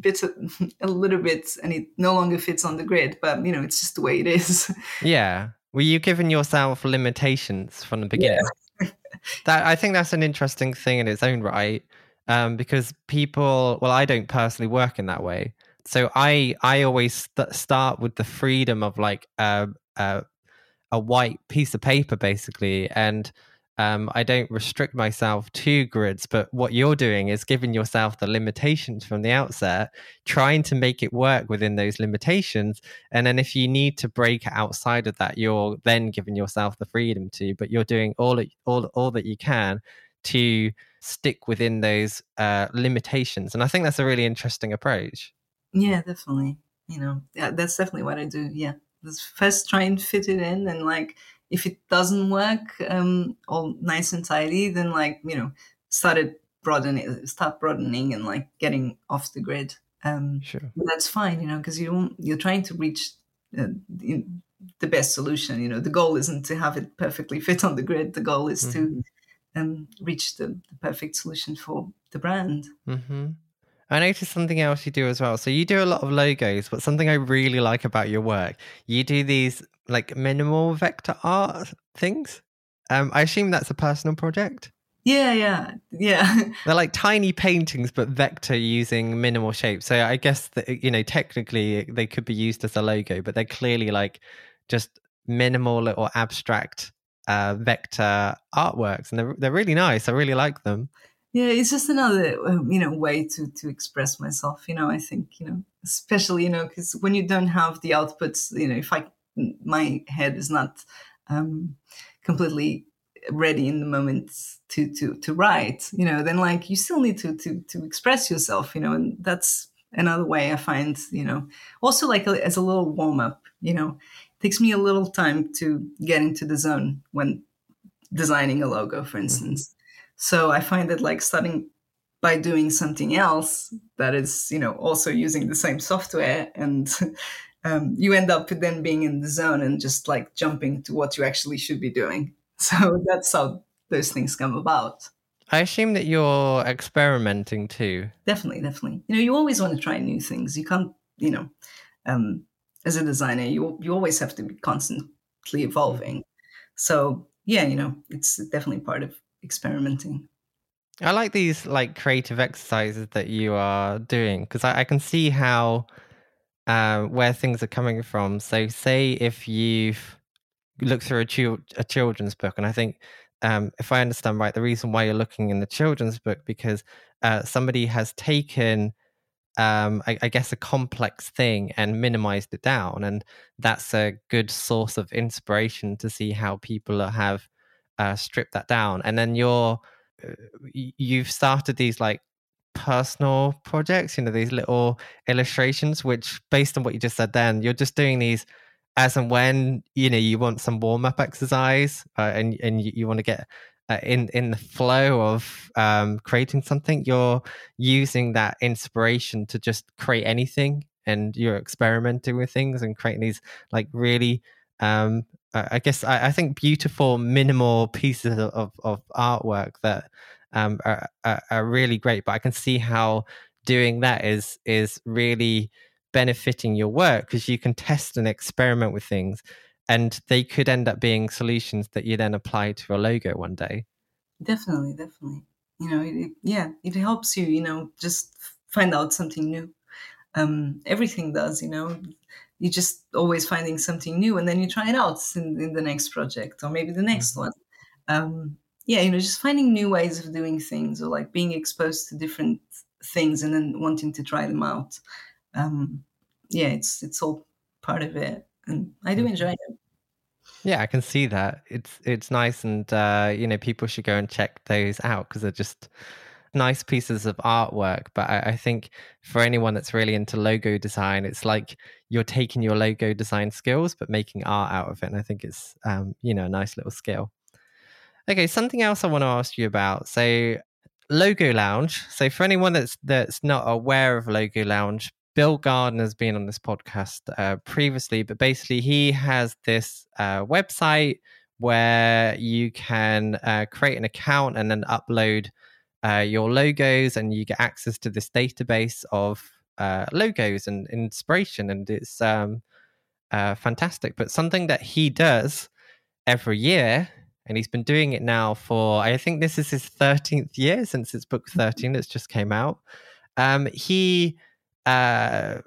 bit a little bit, and it no longer fits on the grid. But you know, it's just the way it is. Yeah. Were you giving yourself limitations from the beginning? Yeah. that I think that's an interesting thing in its own right, um, because people. Well, I don't personally work in that way, so I I always st- start with the freedom of like a, a a white piece of paper basically, and um, I don't restrict myself to grids, but what you're doing is giving yourself the limitations from the outset, trying to make it work within those limitations. And then if you need to break outside of that, you're then giving yourself the freedom to, but you're doing all, all, all that you can to stick within those uh, limitations. And I think that's a really interesting approach. Yeah, definitely. You know, that's definitely what I do. Yeah. Let's first try and fit it in and like if it doesn't work um, all nice and tidy, then like you know, started broadening, start broadening and like getting off the grid. Um, sure, that's fine, you know, because you you're trying to reach uh, the best solution. You know, the goal isn't to have it perfectly fit on the grid. The goal is mm-hmm. to um, reach the, the, perfect solution for the brand. Mm-hmm. I noticed something else you do as well. So you do a lot of logos, but something I really like about your work, you do these like minimal vector art things. Um, I assume that's a personal project. Yeah, yeah, yeah. They're like tiny paintings, but vector using minimal shapes. So I guess that you know technically they could be used as a logo, but they're clearly like just minimal or abstract uh, vector artworks, and they're they're really nice. I really like them. Yeah, it's just another um, you know way to to express myself. You know, I think you know, especially you know, because when you don't have the outputs, you know, if I my head is not um, completely ready in the moment to to to write you know then like you still need to to to express yourself you know and that's another way i find you know also like a, as a little warm up you know it takes me a little time to get into the zone when designing a logo for mm-hmm. instance. So i find that like starting by doing something else that is you know also using the same software and um, you end up then being in the zone and just like jumping to what you actually should be doing. So that's how those things come about. I assume that you're experimenting too. Definitely, definitely. You know, you always want to try new things. You can't, you know, um, as a designer, you you always have to be constantly evolving. So yeah, you know, it's definitely part of experimenting. I like these like creative exercises that you are doing because I, I can see how uh, where things are coming from. So, say if you've looked through a, a children's book, and I think um, if I understand right, the reason why you're looking in the children's book because uh, somebody has taken, um, I, I, guess, a complex thing and minimized it down, and that's a good source of inspiration to see how people have uh, that down. And then you're uh, you've started these like personal projects, you know, these little illustrations, which based on what you just said then, you're just doing these as and when, you know, you want some warm up exercise uh, and, and you, you want to get uh, in, in the flow of um, creating something, you're using that inspiration to just create anything and you're experimenting with things and creating these like really um, I guess I, I, think beautiful minimal pieces of, of artwork that um, are, are, are really great. But I can see how doing that is is really benefiting your work because you can test and experiment with things and they could end up being solutions that you then apply to a logo one day. Definitely definitely. You know it, yeah it helps you you know just find out something new. Um, everything does you know you're just always finding something new and then you try it out in, in the next project or maybe the next mm-hmm. one um, yeah, you know, just finding new ways of doing things or like being exposed to different things and then wanting to try them out. Um, yeah, it's it's all part of it, and I do mm-hmm. enjoy it. Yeah, I can see that. It's it's nice, and uh, you know, people should go and check those out because they're just nice pieces of artwork. But I, I, think for anyone that's really into logo design, it's like you're taking your logo design skills but making art out of it. And I think it's um, you know a nice little skill. Okay, something else I want to ask you about. So, Logo Lounge. So, for anyone that's that's not aware of Logo Lounge, Bill Gardner's been on this podcast uh, previously, but basically he has this uh, website where you can uh, create an account and then upload uh, your logos, and you get access to this database of uh, logos and inspiration, and it's um, uh, fantastic. But something that he does every year, and he's been doing it now for I think this is his thirteenth year since his book thirteen that's just came out. Um, he uh,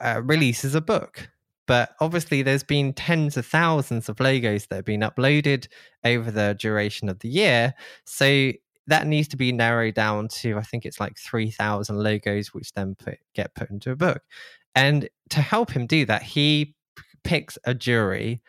uh, releases a book. But obviously, there's been tens of thousands of logos that have been uploaded over the duration of the year. So that needs to be narrowed down to, I think it's like 3,000 logos, which then put, get put into a book. And to help him do that, he p- picks a jury.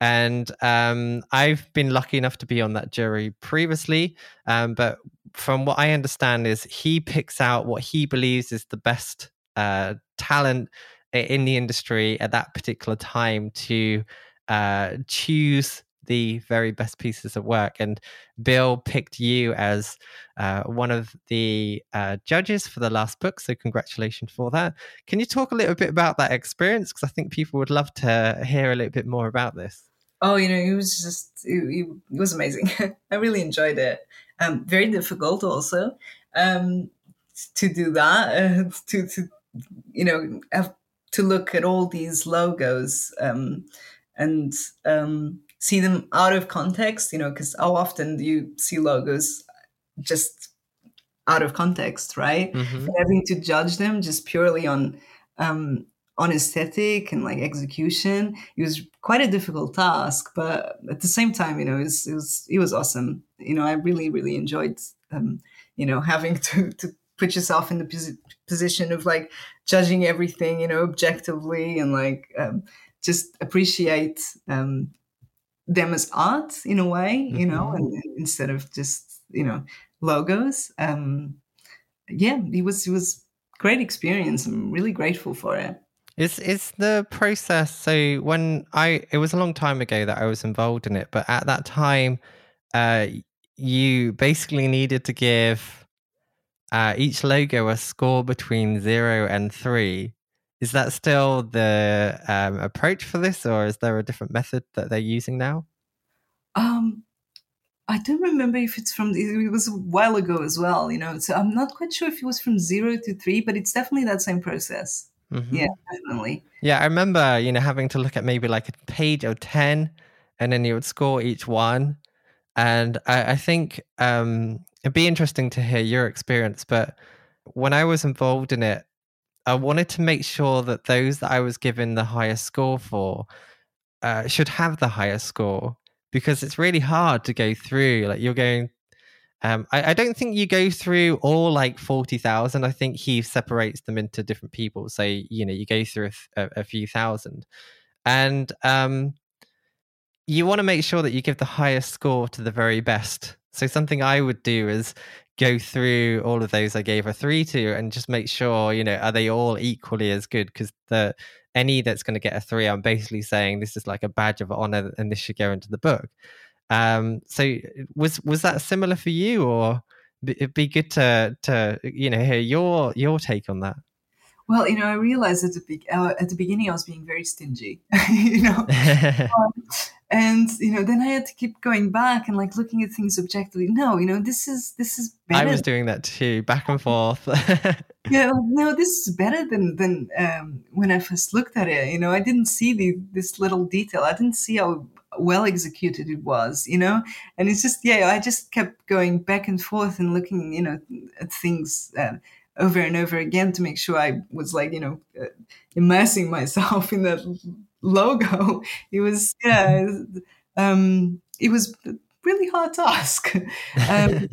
And um, I've been lucky enough to be on that jury previously. Um, but from what I understand, is he picks out what he believes is the best uh, talent in the industry at that particular time to uh, choose the very best pieces of work. And Bill picked you as uh, one of the uh, judges for the last book. So, congratulations for that. Can you talk a little bit about that experience? Because I think people would love to hear a little bit more about this. Oh, you know, it was just, it, it was amazing. I really enjoyed it. Um, very difficult also um, to do that, uh, to, to you know, have to look at all these logos um, and um, see them out of context, you know, because how often do you see logos just out of context, right? Mm-hmm. Having to judge them just purely on um, on aesthetic and like execution, it was quite a difficult task. But at the same time, you know, it was it was, it was awesome. You know, I really really enjoyed, um, you know, having to to put yourself in the position of like judging everything, you know, objectively and like um, just appreciate um, them as art in a way, you know, mm-hmm. and, instead of just you know logos. Um, yeah, it was it was great experience. I'm really grateful for it. it. Is is the process so when I it was a long time ago that I was involved in it, but at that time, uh, you basically needed to give uh, each logo a score between zero and three. Is that still the um, approach for this, or is there a different method that they're using now? Um, I don't remember if it's from it was a while ago as well. You know, so I'm not quite sure if it was from zero to three, but it's definitely that same process. Mm-hmm. Yeah, definitely. Yeah, I remember you know having to look at maybe like a page of ten, and then you would score each one. And I, I think um, it'd be interesting to hear your experience. But when I was involved in it, I wanted to make sure that those that I was given the highest score for uh, should have the highest score because it's really hard to go through. Like you're going, um, I, I, don't think you go through all like forty thousand. I think he separates them into different people. So you know you go through a, a few thousand, and um, you want to make sure that you give the highest score to the very best. So something I would do is go through all of those I gave a three to and just make sure, you know, are they all equally as good? Because the any that's going to get a three, I'm basically saying this is like a badge of honor and this should go into the book. Um, so was was that similar for you, or it'd be good to to you know hear your your take on that? Well, you know, I realized at the be- uh, at the beginning I was being very stingy, you know, um, and you know, then I had to keep going back and like looking at things objectively. No, you know, this is this is better. I was doing that too, back and forth. yeah, no, this is better than than um, when I first looked at it. You know, I didn't see the this little detail. I didn't see how well executed it was, you know? And it's just, yeah, I just kept going back and forth and looking, you know, at things. Uh, over and over again to make sure I was like, you know, uh, immersing myself in that logo. It was, yeah, um, it was really hard task. Um,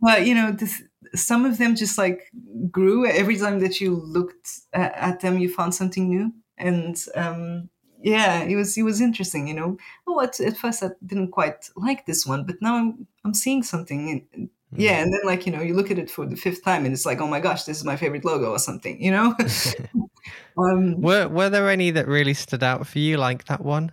but, you know, this, some of them just like grew every time that you looked at, at them, you found something new. And, um, yeah, it was it was interesting, you know. Oh, at, at first I didn't quite like this one, but now I'm I'm seeing something yeah, mm-hmm. and then like you know, you look at it for the fifth time, and it's like, oh my gosh, this is my favorite logo or something, you know. um, were Were there any that really stood out for you, like that one?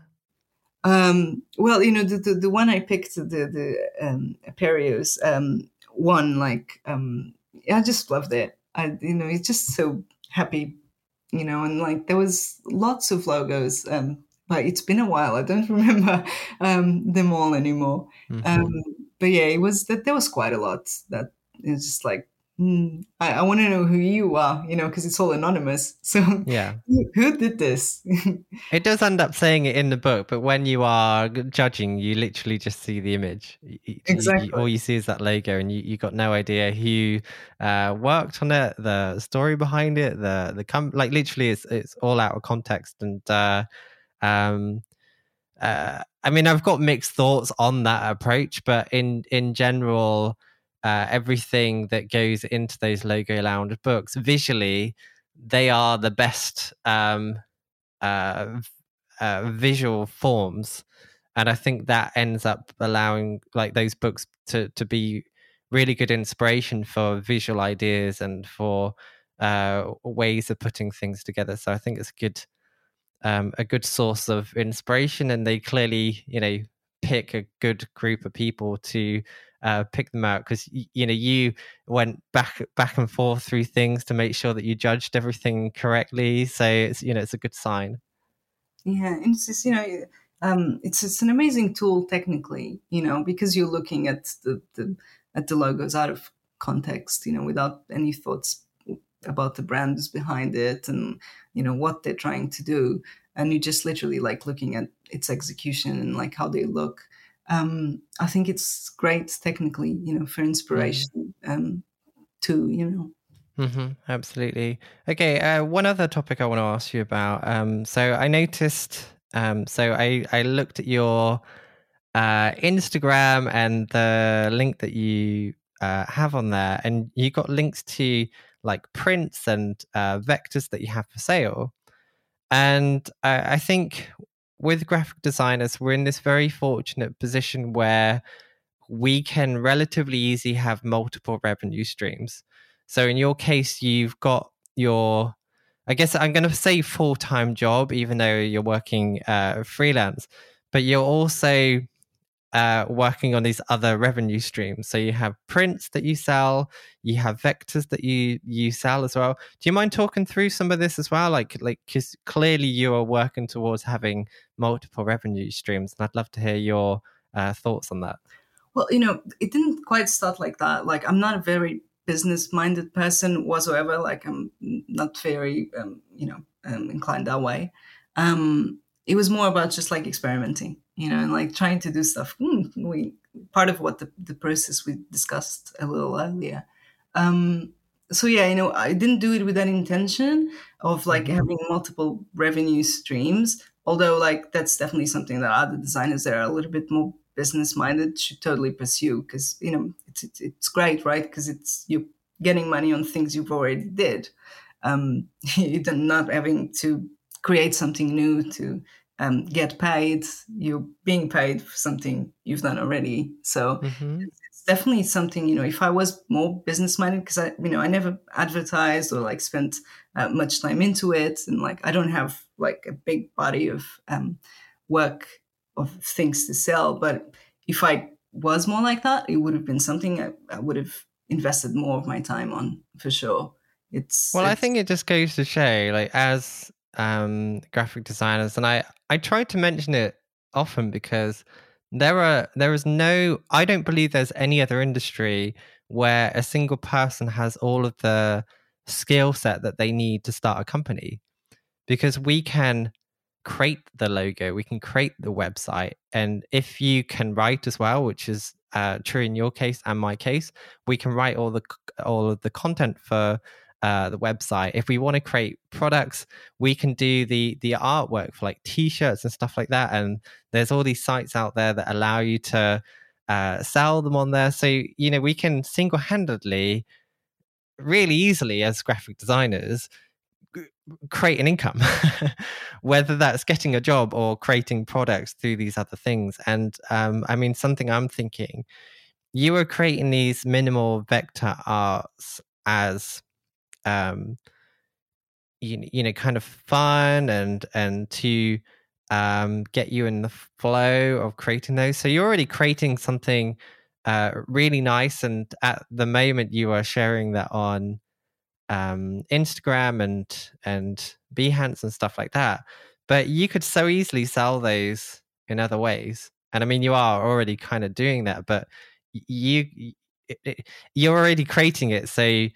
Um, well, you know, the, the, the one I picked, the the um, Aperios um, one, like um, I just loved it. I you know, it's just so happy you know, and like there was lots of logos. Um, but it's been a while. I don't remember um, them all anymore. Mm-hmm. Um, but yeah, it was that there was quite a lot that is just like mm, I, I want to know who you are, you know, because it's all anonymous. So yeah, who, did this? it does end up saying it in the book, but when you are judging, you literally just see the image. Exactly. You, all you see is that logo, and you you got no idea who uh, worked on it, the story behind it, the the com- like literally it's it's all out of context and. Uh, um, uh, I mean, I've got mixed thoughts on that approach, but in in general, uh, everything that goes into those logo lounge books visually, they are the best um, uh, uh, visual forms, and I think that ends up allowing like those books to to be really good inspiration for visual ideas and for uh, ways of putting things together. So I think it's good um, a good source of inspiration, and they clearly, you know, pick a good group of people to uh, pick them out because you know you went back back and forth through things to make sure that you judged everything correctly. So it's you know it's a good sign. Yeah, and it's just, you know um, it's it's an amazing tool technically, you know, because you're looking at the, the at the logos out of context, you know, without any thoughts about the brands behind it and you know what they're trying to do and you just literally like looking at its execution and like how they look um, i think it's great technically you know for inspiration um, too you know Mm-hmm, absolutely. Okay. Uh, one other topic I want to ask you about. Um, so I noticed. Um, so I I looked at your uh, Instagram and the link that you uh, have on there, and you got links to like prints and uh, vectors that you have for sale. And I, I think with graphic designers, we're in this very fortunate position where we can relatively easily have multiple revenue streams. So in your case, you've got your, I guess I'm going to say full time job, even though you're working uh, freelance, but you're also uh, working on these other revenue streams. So you have prints that you sell, you have vectors that you you sell as well. Do you mind talking through some of this as well? Like like because clearly you are working towards having multiple revenue streams, and I'd love to hear your uh, thoughts on that. Well, you know, it didn't quite start like that. Like I'm not a very business minded person whatsoever. Like I'm not very um, you know um, inclined that way. Um, it was more about just like experimenting you know, and like trying to do stuff. Mm, we part of what the, the process we discussed a little earlier. Um, so yeah, you know, I didn't do it with that intention of like mm-hmm. having multiple revenue streams. Although, like, that's definitely something that other designers that are a little bit more business minded should totally pursue because you know it's it's, it's great, right? Because it's you're getting money on things you've already did. Um, you're not having to create something new to um, get paid, you're being paid for something you've done already. So mm-hmm. it's definitely something, you know, if I was more business minded, because I, you know, I never advertised or like spent uh, much time into it. And like, I don't have like a big body of um, work of things to sell. But if I was more like that, it would have been something I, I would have invested more of my time on for sure. It's well, it's, I think it just goes to show, like, as um, graphic designers, and I I try to mention it often because there are there is no I don't believe there's any other industry where a single person has all of the skill set that they need to start a company because we can create the logo we can create the website and if you can write as well which is uh, true in your case and my case we can write all the all of the content for uh, the website. If we want to create products, we can do the the artwork for like t-shirts and stuff like that. And there's all these sites out there that allow you to uh, sell them on there. So you know we can single handedly, really easily as graphic designers create an income whether that's getting a job or creating products through these other things and um, i mean something i'm thinking you were creating these minimal vector arts as um, you, you know kind of fun and and to um, get you in the flow of creating those. So you're already creating something uh, really nice, and at the moment you are sharing that on um, Instagram and and Behance and stuff like that. But you could so easily sell those in other ways. And I mean, you are already kind of doing that, but you you're already creating it, so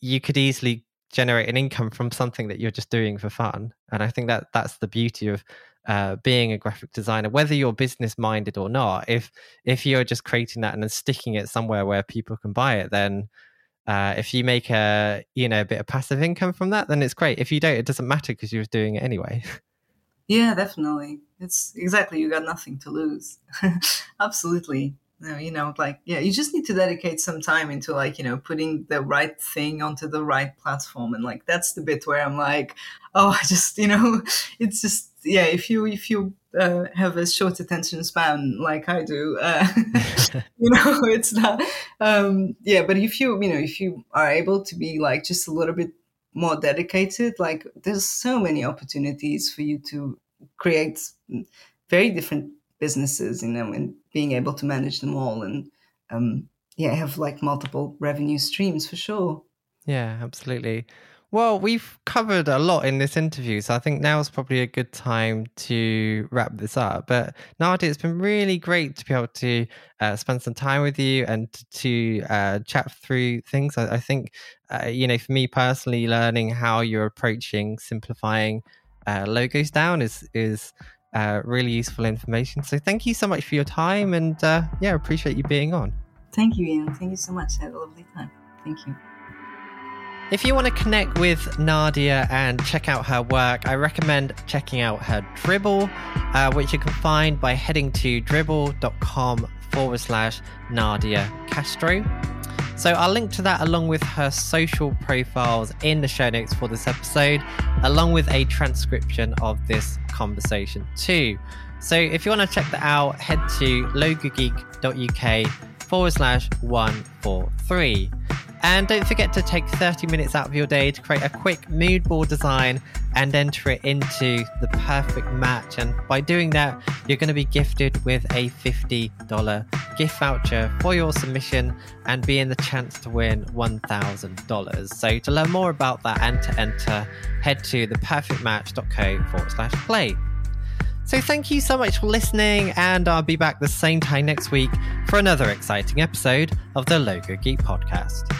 you could easily generate an income from something that you're just doing for fun. And I think that that's the beauty of uh, being a graphic designer, whether you're business minded or not. If if you're just creating that and then sticking it somewhere where people can buy it, then uh, if you make a you know a bit of passive income from that, then it's great. If you don't, it doesn't matter because you're doing it anyway. Yeah, definitely. It's exactly you got nothing to lose. Absolutely. You know, like yeah, you just need to dedicate some time into like you know putting the right thing onto the right platform, and like that's the bit where I'm like, oh, I just you know, it's just yeah. If you if you uh, have a short attention span like I do, uh, you know, it's not. Um, yeah, but if you you know if you are able to be like just a little bit more dedicated, like there's so many opportunities for you to create very different businesses, you know, and being able to manage them all and um, yeah, have like multiple revenue streams for sure. Yeah, absolutely. Well, we've covered a lot in this interview, so I think now is probably a good time to wrap this up. But Nadia, it's been really great to be able to uh, spend some time with you and to uh, chat through things. I, I think, uh, you know, for me personally, learning how you're approaching simplifying uh, logos down is is uh, really useful information. So thank you so much for your time, and uh, yeah, appreciate you being on. Thank you, Ian. Thank you so much. I had a lovely time. Thank you. If you want to connect with Nadia and check out her work, I recommend checking out her Dribbble, uh, which you can find by heading to dribbble.com forward slash Nadia Castro. So I'll link to that along with her social profiles in the show notes for this episode, along with a transcription of this conversation too. So if you want to check that out, head to logogeek.uk forward slash 143. And don't forget to take 30 minutes out of your day to create a quick mood board design and enter it into the perfect match. And by doing that, you're going to be gifted with a $50 gift voucher for your submission and be in the chance to win $1,000. So to learn more about that and to enter, head to theperfectmatch.co forward slash play. So thank you so much for listening, and I'll be back the same time next week for another exciting episode of the Logo Geek podcast.